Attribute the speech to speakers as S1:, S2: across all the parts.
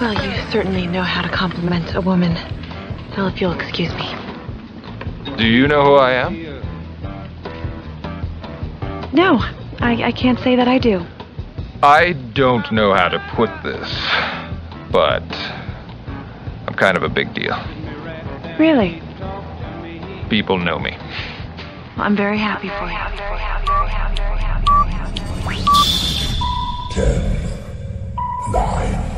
S1: Well, you certainly know how to compliment a woman. Well, if you'll excuse me.
S2: Do you know who I am?
S1: No, I, I can't say that I do.
S2: I don't know how to put this, but I'm kind of a big deal.
S1: Really?
S2: People know me.
S1: Well, I'm very happy for you.
S3: Ten, nine, eight,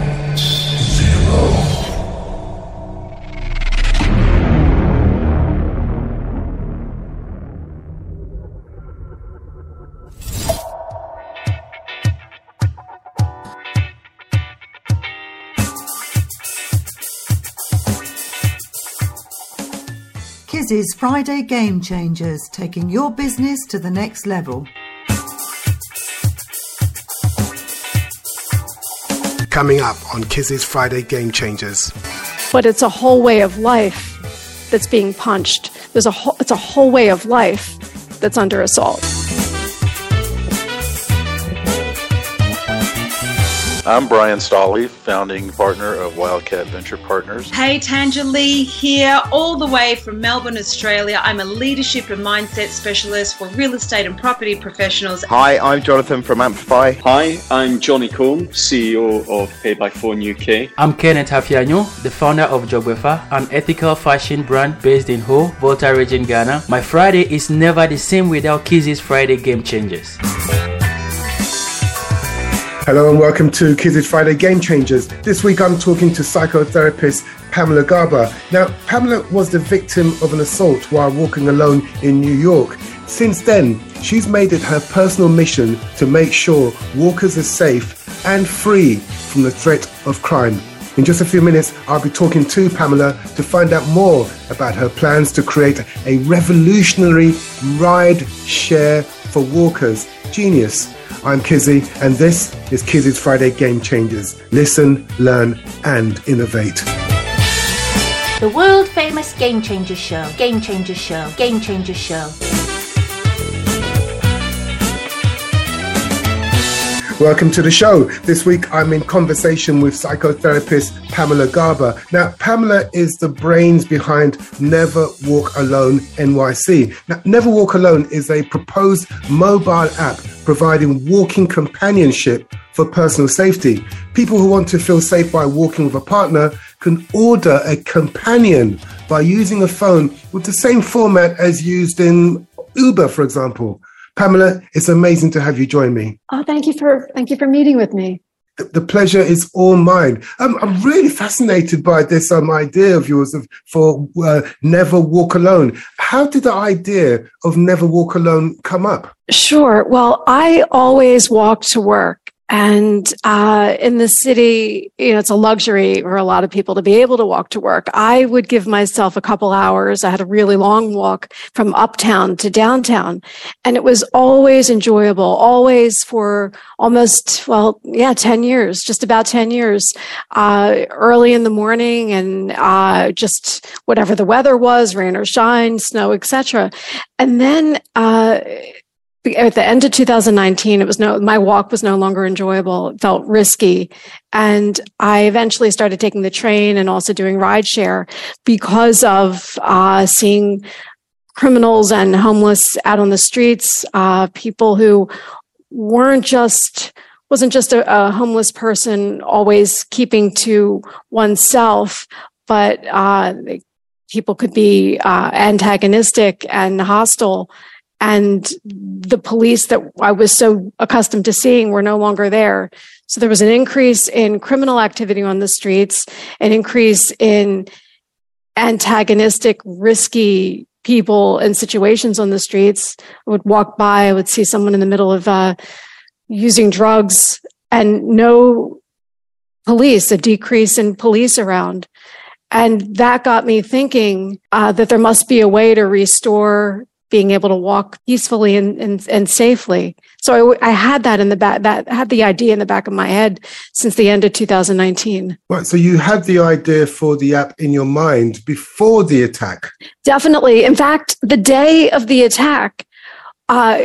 S4: Kizzy's Friday Game Changers, taking your business to the next level.
S5: Coming up on Kizzy's Friday Game Changers.
S6: but it's a whole way of life that's being punched. There's a whole, it's a whole way of life that's under assault.
S7: I'm Bryan Stolle, founding partner of Wildcat Venture Partners.
S8: Hey, Tanja Lee here, all the way from Melbourne, Australia. I'm a leadership and mindset specialist for real estate and property professionals.
S9: Hi, I'm Jonathan from Amplify.
S10: Hi, I'm Johnny Combe, CEO of Pay by Phone UK.
S11: I'm Kenneth Hafianyo, the founder of Jogwefa, an ethical fashion brand based in Ho, Volta region, Ghana. My Friday is never the same without Kizzy's Friday Game Changers.
S5: Hello and welcome to Kizzy's Friday Game Changers. This week I'm talking to psychotherapist Pamela Garber. Now, Pamela was the victim of an assault while walking alone in New York. Since then, she's made it her personal mission to make sure walkers are safe and free from the threat of crime. In just a few minutes, I'll be talking to Pamela to find out more about her plans to create a revolutionary ride share for walkers. Genius. I'm Kizzy, and this is Kizzy's Friday Game Changers. Listen, learn, and innovate.
S12: The world famous Game Changers Show. Game Changers Show. Game Changers Show.
S5: Welcome to the show. This week I'm in conversation with psychotherapist Pamela Garber. Now, Pamela is the brains behind Never Walk Alone NYC. Now, Never Walk Alone is a proposed mobile app providing walking companionship for personal safety. People who want to feel safe by walking with a partner can order a companion by using a phone with the same format as used in Uber, for example. Pamela, it's amazing to have you join me.
S6: Oh, thank you for thank you for meeting with me.
S5: The, the pleasure is all mine. Um, I'm really fascinated by this um, idea of yours of for uh, never walk alone. How did the idea of never walk alone come up?
S6: Sure. Well, I always walk to work. And uh, in the city, you know, it's a luxury for a lot of people to be able to walk to work. I would give myself a couple hours. I had a really long walk from uptown to downtown, and it was always enjoyable, always for almost, well, yeah, 10 years, just about 10 years, uh, early in the morning and uh, just whatever the weather was, rain or shine, snow, etc. And then, uh, at the end of 2019 it was no my walk was no longer enjoyable. It felt risky. And i eventually started taking the train and also doing rideshare because of uh, seeing criminals and homeless out on the streets uh, people who weren't just wasn't just a, a, homeless person always keeping to oneself but uh, people could be uh, antagonistic and hostile and the police that I was so accustomed to seeing were no longer there. So there was an increase in criminal activity on the streets, an increase in antagonistic, risky people and situations on the streets. I would walk by, I would see someone in the middle of uh, using drugs and no police, a decrease in police around. And that got me thinking uh, that there must be a way to restore being able to walk peacefully and, and, and safely. So I, I, had that in the back, that had the idea in the back of my head since the end of 2019.
S5: Right. So you had the idea for the app in your mind before the attack?
S6: Definitely. In fact, the day of the attack, uh,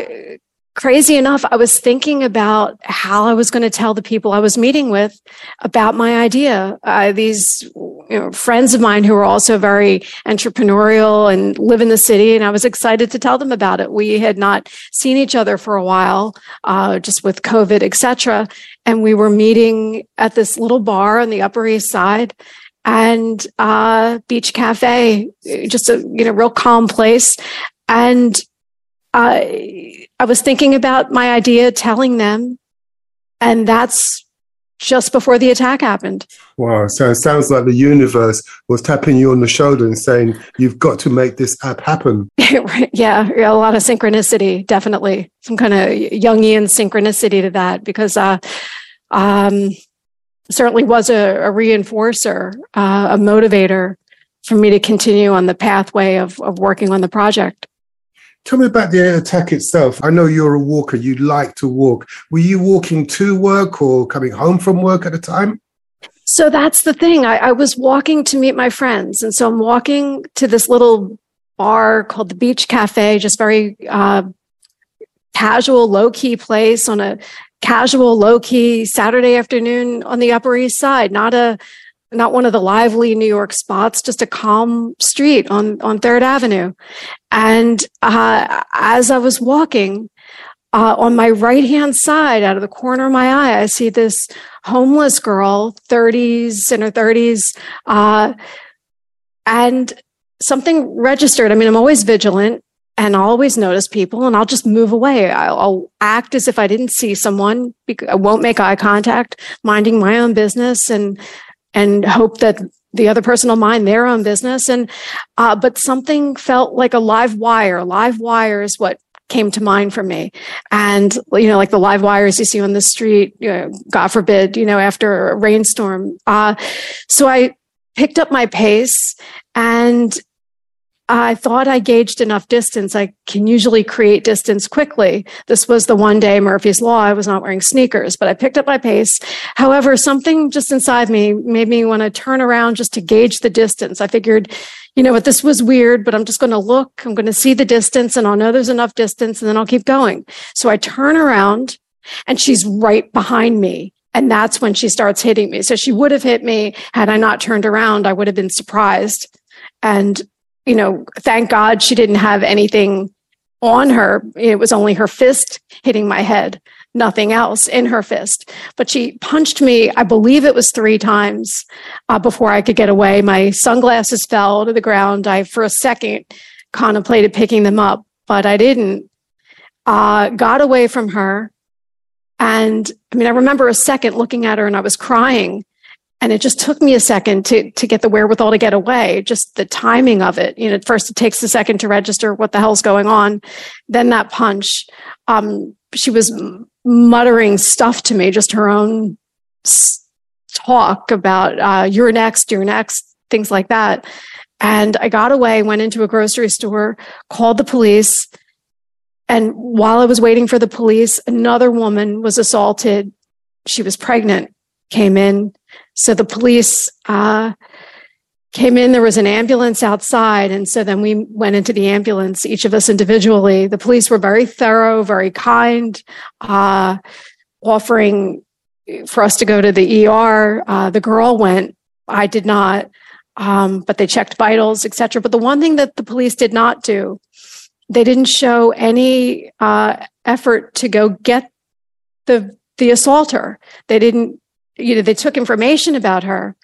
S6: crazy enough, I was thinking about how I was going to tell the people I was meeting with about my idea. Uh, these you know, friends of mine who are also very entrepreneurial and live in the city, and I was excited to tell them about it. We had not seen each other for a while, uh, just with COVID, etc., and we were meeting at this little bar on the Upper East Side. And uh, Beach Cafe, just a you know real calm place, and I, I was thinking about my idea, telling them, and that's just before the attack happened.
S5: Wow. So it sounds like the universe was tapping you on the shoulder and saying, you've got to make this app happen.
S6: yeah, a lot of synchronicity, definitely. Some kind of Jungian synchronicity to that because uh, um, certainly was a, a reinforcer, uh, a motivator for me to continue on the pathway of, of working on the project.
S5: Tell me about the attack itself. I know you're a walker, you like to walk. Were you walking to work or coming home from work at the time?
S6: So that's the thing. I, I was walking to meet my friends. And so I'm walking to this little bar called the Beach Cafe, just very uh, casual, low key place on a casual, low key Saturday afternoon on the Upper East Side, not a not one of the lively New York spots, just a calm street on, on Third Avenue. And uh, as I was walking, uh, on my right hand side, out of the corner of my eye, I see this homeless girl, 30s in her 30s, uh, and something registered. I mean, I'm always vigilant and I'll always notice people and I'll just move away. I'll, I'll, act as if I didn't see someone. I won't make eye contact, minding my own business and and hope that the other person will mind their own business. And, uh, but something felt like a live wire. Live wire is what came to mind for me. And, you know, like the live wires you see on the street, you know, God forbid, you know, after a rainstorm. Uh, so I picked up my pace and I thought I gauged enough distance. I can usually create distance quickly. This was the one day Murphy's Law. I was not wearing sneakers, but I picked up my pace. However, something just inside me made me want to turn around just to gauge the distance. I figured, you know what, this was weird, but I'm just going to look. I'm going to see the distance and I'll know there's enough distance and then I'll keep going. So I turn around and she's right behind me. And that's when she starts hitting me. So she would have hit me had I not turned around. I would have been surprised. And you know, thank God she didn't have anything on her. It was only her fist hitting my head, nothing else in her fist. But she punched me, I believe it was three times uh, before I could get away. My sunglasses fell to the ground. I, for a second, contemplated picking them up, but I didn't. Uh, got away from her. And I mean, I remember a second looking at her and I was crying and it just took me a second to to get the wherewithal to get away just the timing of it. You know first it takes a second to register what the hell's going on. Then that punch um, she was muttering stuff to me just her own talk about uh, you're next you're next things like that. And i got away went into a grocery store called the police. And while i was waiting for the police another woman was assaulted. She was pregnant came in so the police uh, came in. There was an ambulance outside. And so then we went into the ambulance, each of us individually. The police were very thorough, very kind, uh, offering for us to go to the ER. Uh, the girl went, I did not. Um, but they checked vitals, etc. But the one thing that the police did not do, they didn't show any uh, effort to go get the the assaulter. They didn't you know, they took information about her,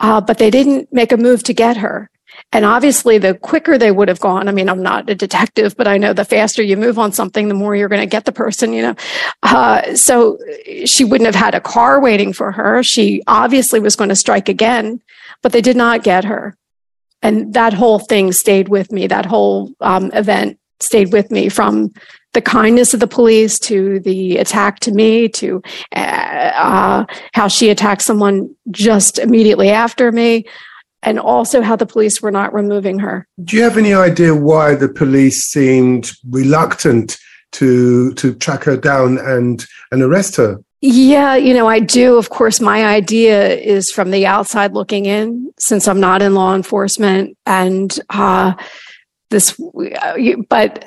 S6: uh, but they didn't make a move to get her. And obviously, the quicker they would have gone, I mean, I'm not a detective, but I know the faster you move on something, the more you're going to get the person, you know. Uh, so she wouldn't have had a car waiting for her. She obviously was going to strike again, but they did not get her. And that whole thing stayed with me. That whole um, event stayed with me from the kindness of the police to the attack to me to uh, uh, how she attacked someone just immediately after me and also how the police were not removing her.
S5: Do you have any idea why the police seemed reluctant to to track her down and and arrest her?
S6: Yeah, you know, I do. Of course, my idea is from the outside looking in, since I'm not in law enforcement, and uh, this, but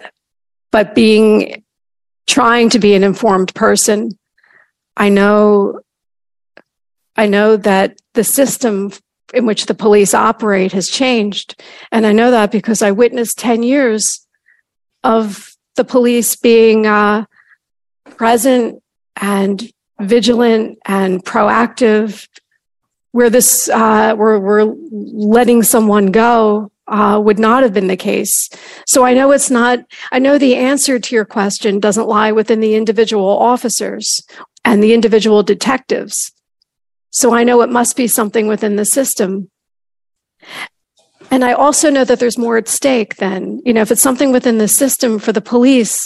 S6: but being trying to be an informed person, I know, I know that the system in which the police operate has changed, and I know that because I witnessed ten years of the police being uh, present and vigilant and proactive where this uh, where we're letting someone go uh, would not have been the case. So I know it's not. I know the answer to your question doesn't lie within the individual officers and the individual detectives. So I know it must be something within the system. And I also know that there's more at stake than, you know, if it's something within the system for the police,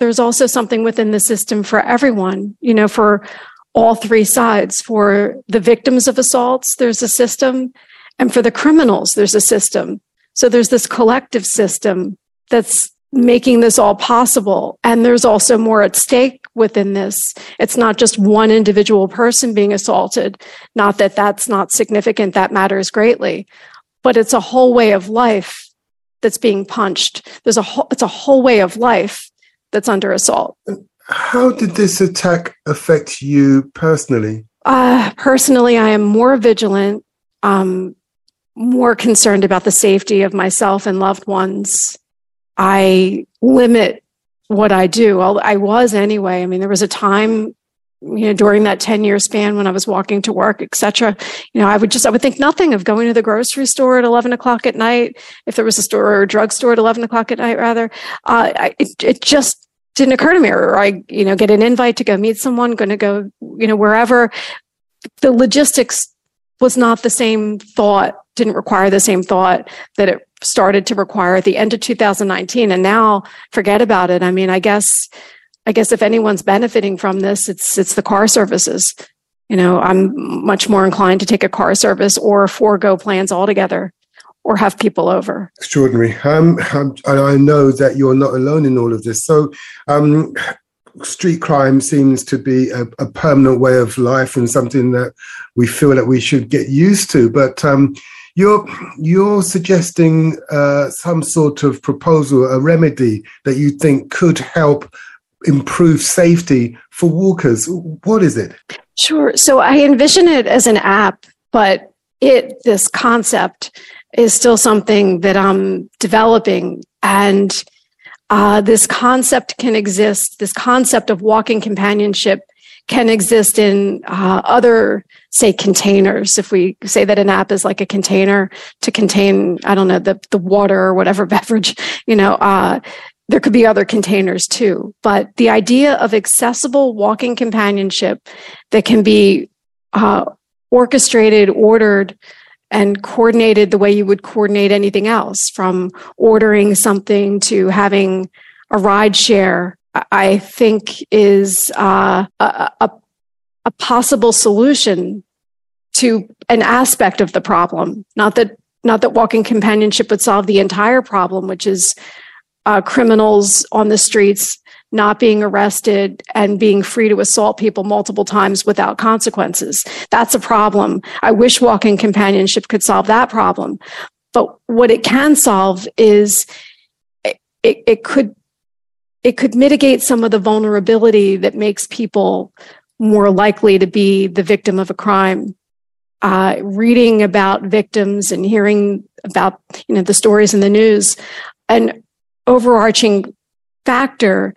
S6: there's also something within the system for everyone, you know, for all three sides. For the victims of assaults, there's a system, and for the criminals, there's a system. So there's this collective system that's making this all possible. And there's also more at stake within this. It's not just one individual person being assaulted. Not that that's not significant, that matters greatly, but it's a whole way of life that's being punched. There's a whole, it's a whole way of life that's under assault.
S5: How did this attack affect you personally?
S6: Uh, personally, I am more vigilant, um, more concerned about the safety of myself and loved ones. I limit what I do. I was anyway. I mean, there was a time you know during that 10 year span when i was walking to work etc you know i would just i would think nothing of going to the grocery store at 11 o'clock at night if there was a store or a drugstore at 11 o'clock at night rather uh, I, it, it just didn't occur to me or i you know get an invite to go meet someone going to go you know wherever the logistics was not the same thought didn't require the same thought that it started to require at the end of 2019 and now forget about it i mean i guess i guess if anyone's benefiting from this it's it's the car services you know i'm much more inclined to take a car service or forego plans altogether or have people over.
S5: Extraordinary. Um, and I know that you're not alone in all of this. So, um, street crime seems to be a, a, permanent way of life and something that we feel that we should get used to. But um, you're you're suggesting uh, some sort of proposal, a remedy that you think could help improve safety for walkers. What is it?
S6: Sure. So I envision it as an app, but it this concept is still something that I'm developing. And uh, this concept can exist, this concept of walking companionship can exist in uh, other, say, containers. If we say that an app is like a container to contain, I don't know, the, the water or whatever beverage, you know, uh, there could be other containers too. But the idea of accessible walking companionship that can be uh, orchestrated, ordered, and coordinated the way you would coordinate anything else from ordering something to having a ride share i think is uh, a, a, a, possible solution to an aspect of the problem. Not that not that walking companionship would solve the entire problem which is uh, criminals on the streets not being arrested and being free to assault people multiple times without consequences. That's a problem. I wish walking companionship could solve that problem. But what it can solve is it, it could it could mitigate some of the vulnerability that makes people more likely to be the victim of a crime. Uh, reading about victims and hearing about you know the stories in the news, an overarching factor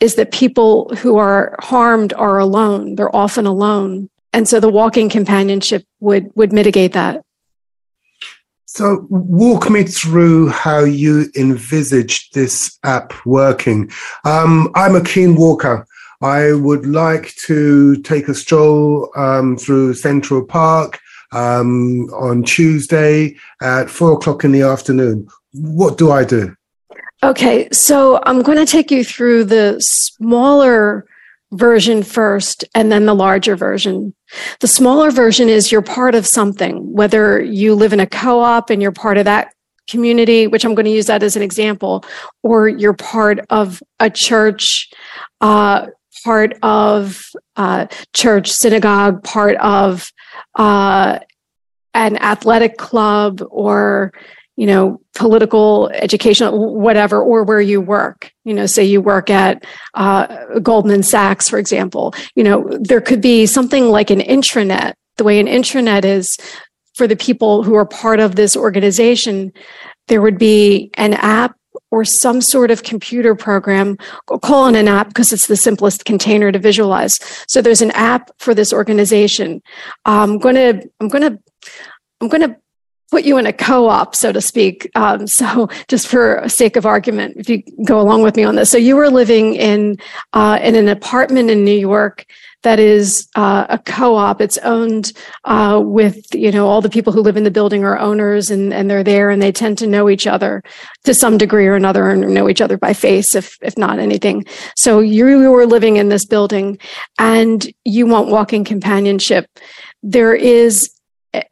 S6: is that people who are harmed are alone. They're often alone. And so the walking companionship would, would mitigate that.
S5: So, walk me through how you envisage this app working. Um, I'm a keen walker. I would like to take a stroll um, through Central Park um, on Tuesday at four o'clock in the afternoon. What do I do?
S6: Okay, so I'm going to take you through the smaller version first and then the larger version. The smaller version is you're part of something, whether you live in a co op and you're part of that community, which I'm going to use that as an example, or you're part of a church, uh, part of uh, church, synagogue, part of uh, an athletic club, or you know, political, educational, whatever, or where you work. You know, say you work at uh, Goldman Sachs, for example. You know, there could be something like an intranet. The way an intranet is for the people who are part of this organization, there would be an app or some sort of computer program. call it an app because it's the simplest container to visualize. So there's an app for this organization. I'm to, I'm to, I'm to put you in a co-op, so to speak. Um, so just for sake of argument, if you go along with me on this, so you were living in uh, in an apartment in New York that is uh, a co-op. It's owned uh, with you know all the people who live in the building are owners, and and they're there, and they tend to know each other to some degree or another, and know each other by face, if if not anything. So you were living in this building, and you want walking companionship. There is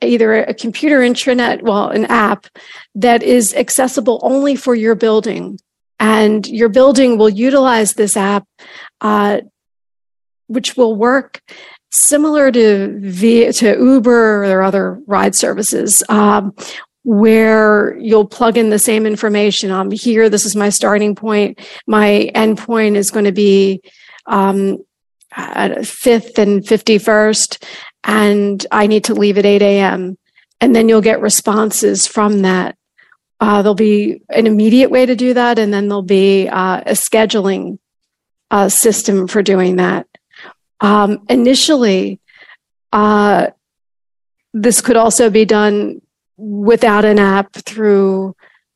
S6: either a computer intranet, well, an app that is accessible only for your building. And your building will utilize this app, uh, which will work similar to via to Uber or other ride services, um, where you'll plug in the same information. I'm here. This is my starting point. My endpoint is going to be um, fifth and 51st and I need to leave at 8 a.m. And then you'll get responses from that. Uh, there'll be an immediate way to do that, and then there'll be uh, a scheduling uh, system for doing that. Um, initially, uh, this could also be done without an app through,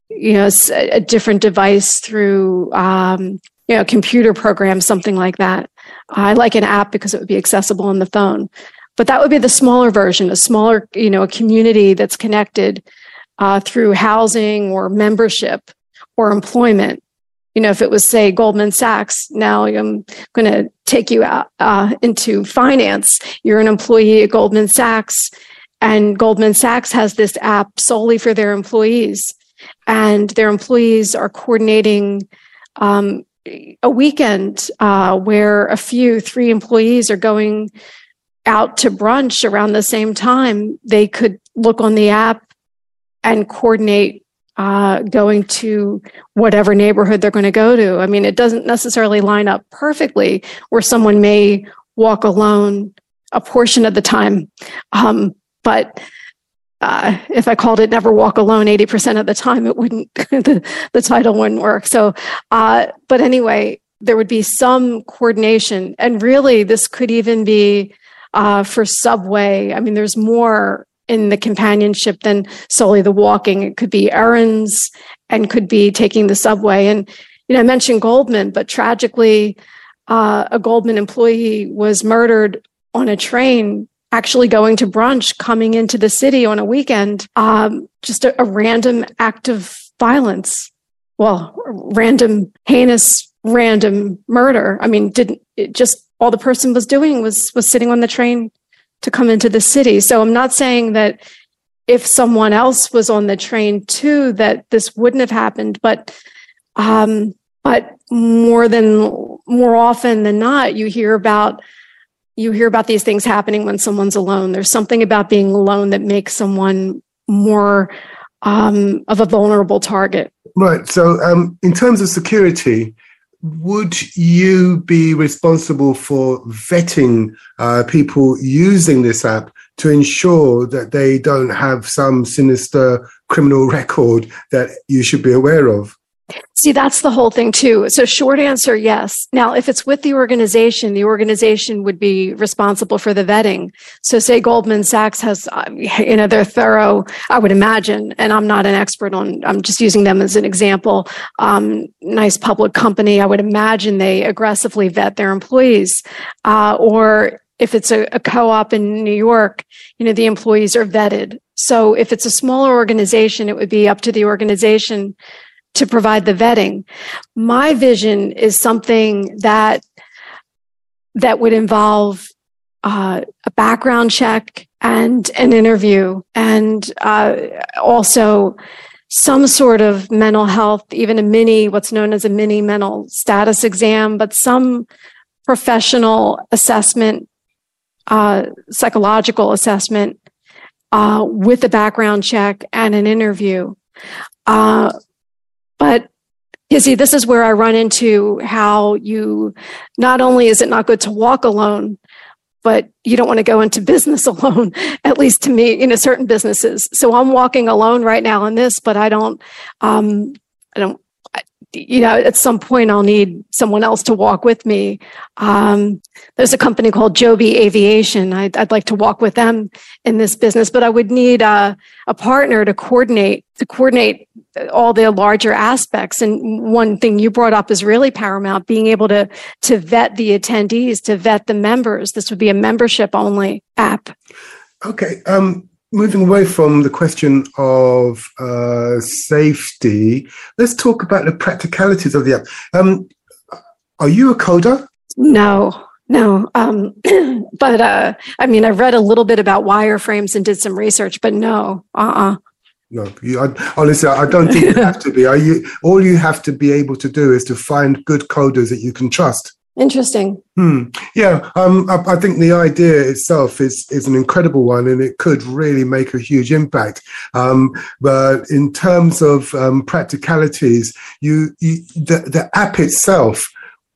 S6: you know, a, different device through, um, you know, computer program, something like that. I like an app because it would be accessible on the phone but that would be the smaller version a smaller you know a community that's connected uh, through housing or membership or employment. You know if it was say goldman sachs now i'm going to take you out uh, into finance. You're an employee at goldman sachs and goldman sachs has this app solely for their employees. And their employees are coordinating um, a weekend uh, where a few three employees are going out to brunch around the same time, they could look on the app and coordinate uh, going to whatever neighborhood they're going to go to. I mean, it doesn't necessarily line up perfectly where someone may walk alone a portion of the time. Um, but uh, if I called it Never Walk Alone 80% of the time, it wouldn't, the, the title wouldn't work. So, uh, but anyway, there would be some coordination. And really, this could even be uh, for Subway. I mean, there's more in the companionship than solely the walking. It could be errands and could be taking the subway. And, you know, I mentioned Goldman, but tragically, uh, a Goldman employee was murdered on a train actually going to brunch coming into the city on a weekend um, just a, a, random act of violence well random heinous random murder i mean didn't it just all the person was doing was was sitting on the train to come into the city. So I'm not saying that if someone else was on the train too that this wouldn't have happened, but um, but more than more often than not, you hear about you hear about these things happening when someone's alone. There's something about being alone that makes someone more um, of a vulnerable target.
S5: Right. So, um, in terms of security, would you be responsible for vetting uh, people using this app to ensure that they don't have some sinister criminal record that you should be aware of?
S6: See, that's the whole thing too. So short answer, yes. Now, if it's with the organization, the organization would be responsible for the vetting. So say Goldman Sachs has, uh, you know, they're thorough, I would imagine, and I'm not an expert on, I'm just using them as an example. Um, nice public company. I would imagine they aggressively vet their employees. Uh, or if it's a, a co-op in New York, you know, the employees are vetted. So if it's a smaller organization, it would be up to the organization to provide the vetting. My vision is something that that would involve uh, a background check and an interview, and uh, also some sort of mental health, even a mini, what's known as a mini mental status exam, but some professional assessment, uh, psychological assessment uh, with a background check and an interview. But you see, this is where I run into how you not only is it not good to walk alone, but you don't want to go into business alone, at least to me, you know, certain businesses. So I'm walking alone right now in this, but I don't, um, I don't, you know, at some point I'll need someone else to walk with me. Um, there's a company called Joby Aviation. I'd, I'd, like to walk with them in this business, but I would need a, a partner to coordinate to coordinate all the larger aspects. And one thing you brought up is really paramount: being able to to vet the attendees, to vet the members. This would be a membership only app.
S5: Okay. Um, moving away from the question of uh, safety, let's talk about the practicalities of the app. Um, are you a coder?
S6: No, no. Um, but uh, I mean, I read a little bit about wireframes and did some research, but no, uh uh-uh. uh
S5: no, you, I, honestly, I don't think you have to be. You? All you have to be able to do is to find good coders that you can trust.
S6: Interesting.
S5: Hmm. Yeah, um, I, I, think the idea itself is is an incredible one, and it could really make a huge impact. Um, but in terms of um, practicalities, you, you the the app itself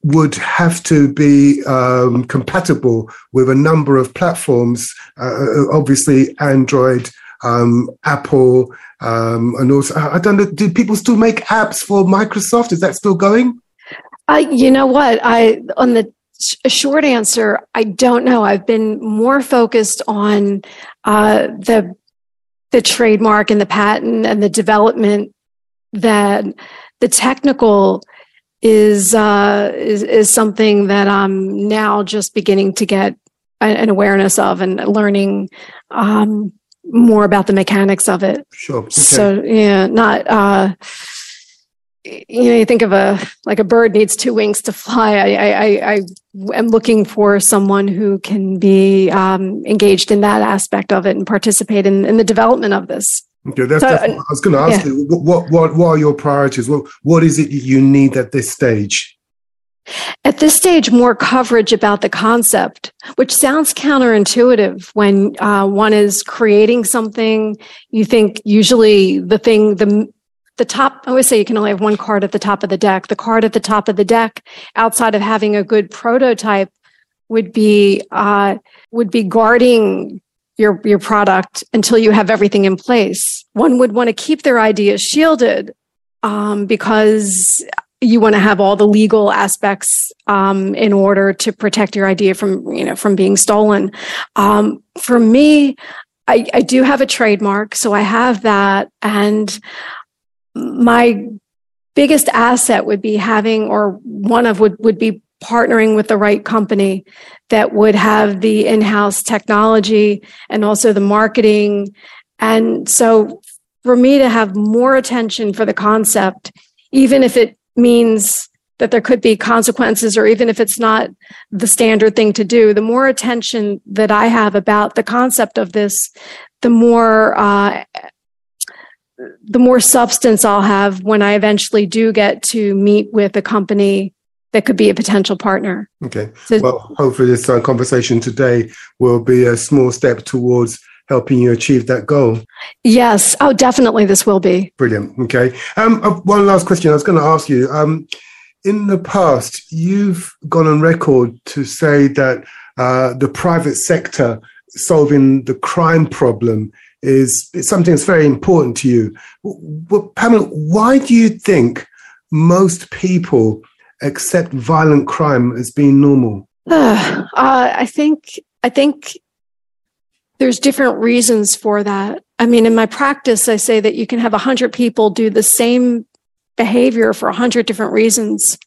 S5: would have to be um, compatible with a number of platforms. Uh, uh obviously, Android, um, Apple, um, and also I don't know. Do people still make apps for Microsoft? Is that still going?
S6: I, you know what? I on the sh- short answer, I don't know. I've been more focused on uh, the the trademark and the patent and the development that the technical is uh, is is something that I'm now just beginning to get an awareness of and learning um, more about the mechanics of it.
S5: Sure. Okay.
S6: So yeah, not. Uh, you know, you think of a like a bird needs two wings to fly. I, I, I am looking for someone who can be um, engaged in that aspect of it and participate in, in the development of this.
S5: Okay, that's, so, I was going to ask yeah. you. What, what what are your priorities? What what is it you need at this stage?
S6: At this stage, more coverage about the concept, which sounds counterintuitive when uh, one is creating something. You think usually the thing, the the top, I always say you can only have one card at the top of the deck. The card at the top of the deck, outside of having a good prototype, would be uh, would be guarding your your product until you have everything in place. One would want to keep their ideas shielded um, because you want to have all the legal aspects um, in order to protect your idea from you know from being stolen. Um, for me, I, I do have a trademark, so I have that, and my biggest asset would be having, or one of would, would be partnering with the right company that would have the in-house technology and also the marketing. And so for me to have more attention for the concept, even if it means that there could be consequences or even if it's not the standard thing to do the more attention that i have about the concept of this the more uh, the more substance I'll have when I eventually do get to meet with a company that could be a potential partner.
S5: Okay. So, well, hopefully, this uh, conversation today will be a small step towards helping you achieve that goal.
S6: Yes. Oh, definitely, this will be.
S5: Brilliant. Okay. Um, uh, one last question I was going to ask you. Um, in the past, you've gone on record to say that uh, the private sector solving the crime problem is something that's very important to you. Well, Pamela, why do you think most people accept violent crime as being normal?
S6: Uh, uh, I think I think there's different reasons for that. I mean, in my practice, I say that you can have a hundred people do the same behavior for a hundred different reasons.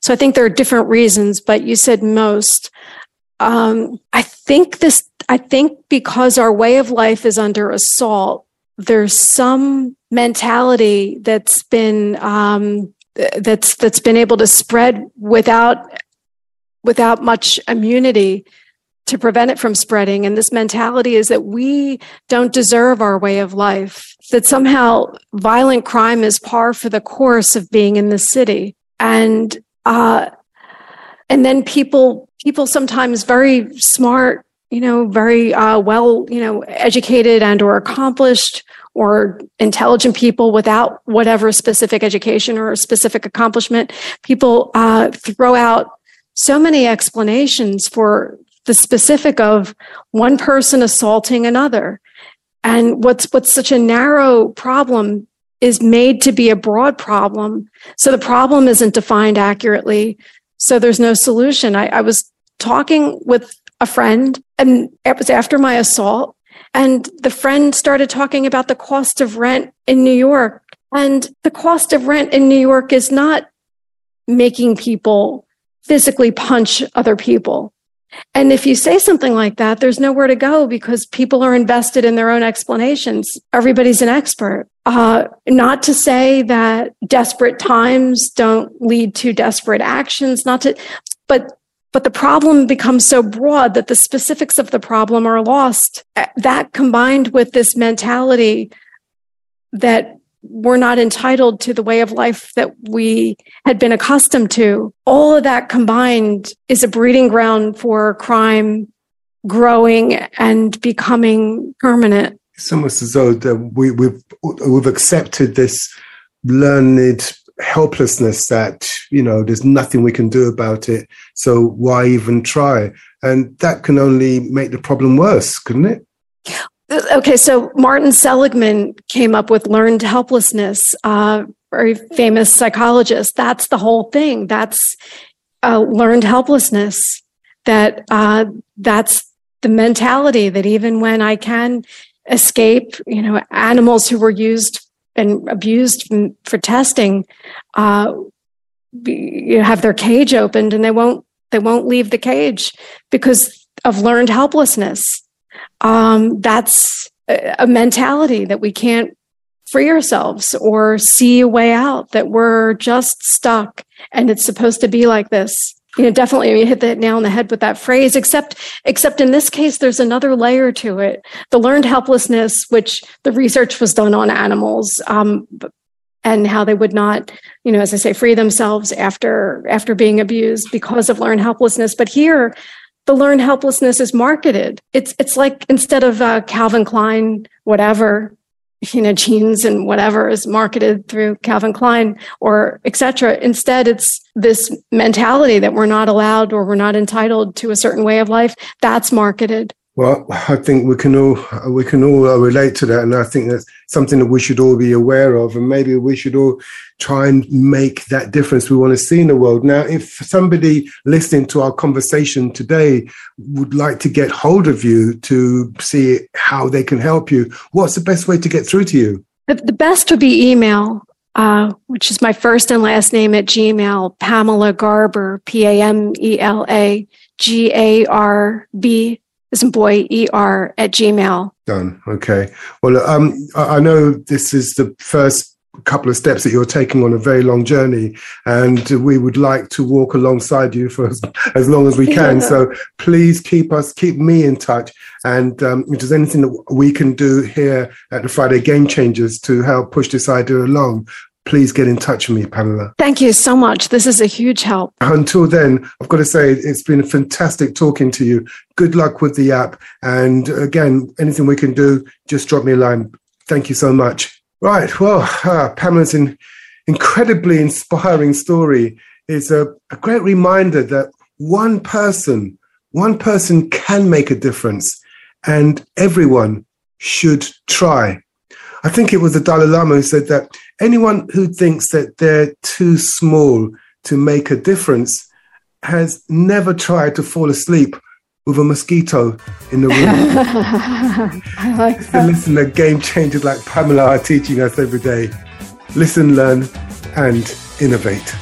S6: So I think there are different reasons, but you said most. Um, I think this I think because our way of life is under assault, there's some mentality that's been um, that's that's been able to spread without without much immunity to prevent it from spreading. And this mentality is that we don't deserve our way of life, that somehow violent crime is par for the course of being in the city. And, uh, and then people, people sometimes very smart, you know, very uh, well, you know, educated and or accomplished or intelligent people without whatever specific education or specific accomplishment, people uh, throw out so many explanations for the specific of one person assaulting another. And what's what's such a narrow problem is made to be a broad problem. So the problem isn't defined accurately. So there's no solution. I, I was talking with a friend and it was after my assault. And the friend started talking about the cost of rent in New York. And the cost of rent in New York is not making people physically punch other people. And if you say something like that, there's nowhere to go because people are invested in their own explanations. Everybody's an expert. Uh, not to say that desperate times don't lead to desperate actions, not to, but but the problem becomes so broad that the specifics of the problem are lost. That combined with this mentality that we're not entitled to the way of life that we had been accustomed to. All of that combined is a breeding ground for crime growing and becoming permanent.
S5: It's almost as though we, we've, we've accepted this learned helplessness that, you know, there's nothing we can do about it. So why even try? And that can only make the problem worse, couldn't it?
S6: Okay, so Martin Seligman came up with learned helplessness, uh, very famous psychologist. That's the whole thing. That's uh, learned helplessness. That uh, that's the mentality that even when I can escape, you know, animals who were used and abused for testing, uh, you have their cage opened and they won't they won't leave the cage because of learned helplessness um, that's a mentality that we can't free ourselves or see a way out, that we're just stuck and it's supposed to be like this. You know, definitely you hit the nail on the head with that phrase, except, except in this case, there's another layer to it. The learned helplessness, which the research was done on animals, um, and how they would not, you know, as I say, free themselves after, after being abused because of learned helplessness. But here, the learned helplessness is marketed. It's it's like instead of uh, Calvin Klein, whatever, you know, jeans and whatever is marketed through Calvin Klein or etc. Instead, it's this mentality that we're not allowed or we're not entitled to a certain way of life. That's marketed.
S5: Well, I think we can all we can all uh, relate to that, and I think that's something that we should all be aware of, and maybe we should all try and make that difference we want to see in the world. Now, if somebody listening to our conversation today would like to get hold of you to see how they can help you, what's the best way to get through to you?
S6: The, best would be email. Uh, which is my first and last name at Gmail, Pamela Garber, P A M E L A G A R B as in boy er at gmail.
S5: Done. Okay. Well um i know this is the first couple of steps that you're taking on a very long journey and we would like to walk alongside you for as, as long as we can. Yeah. so please keep us keep me in touch. And um, if there's anything that we can do here at the friday game changers to help push this idea along please get in touch with me, Pamela.
S6: Thank you so much. This is a huge help.
S5: Until then, I've got to say it's been fantastic talking to you. Good luck with the app. And again, anything we can do, just drop me a line. Thank you so much. Right. Well, uh, Pamela's an incredibly inspiring story is a, a great reminder that one person, one person can make a difference and everyone should try. I think it was the Dalai Lama who said that anyone who thinks that they're too small to make a difference has never tried to fall asleep with a mosquito in the room.
S6: I like that.
S5: listen to game changers like Pamela are teaching us every day. Listen, learn, and innovate.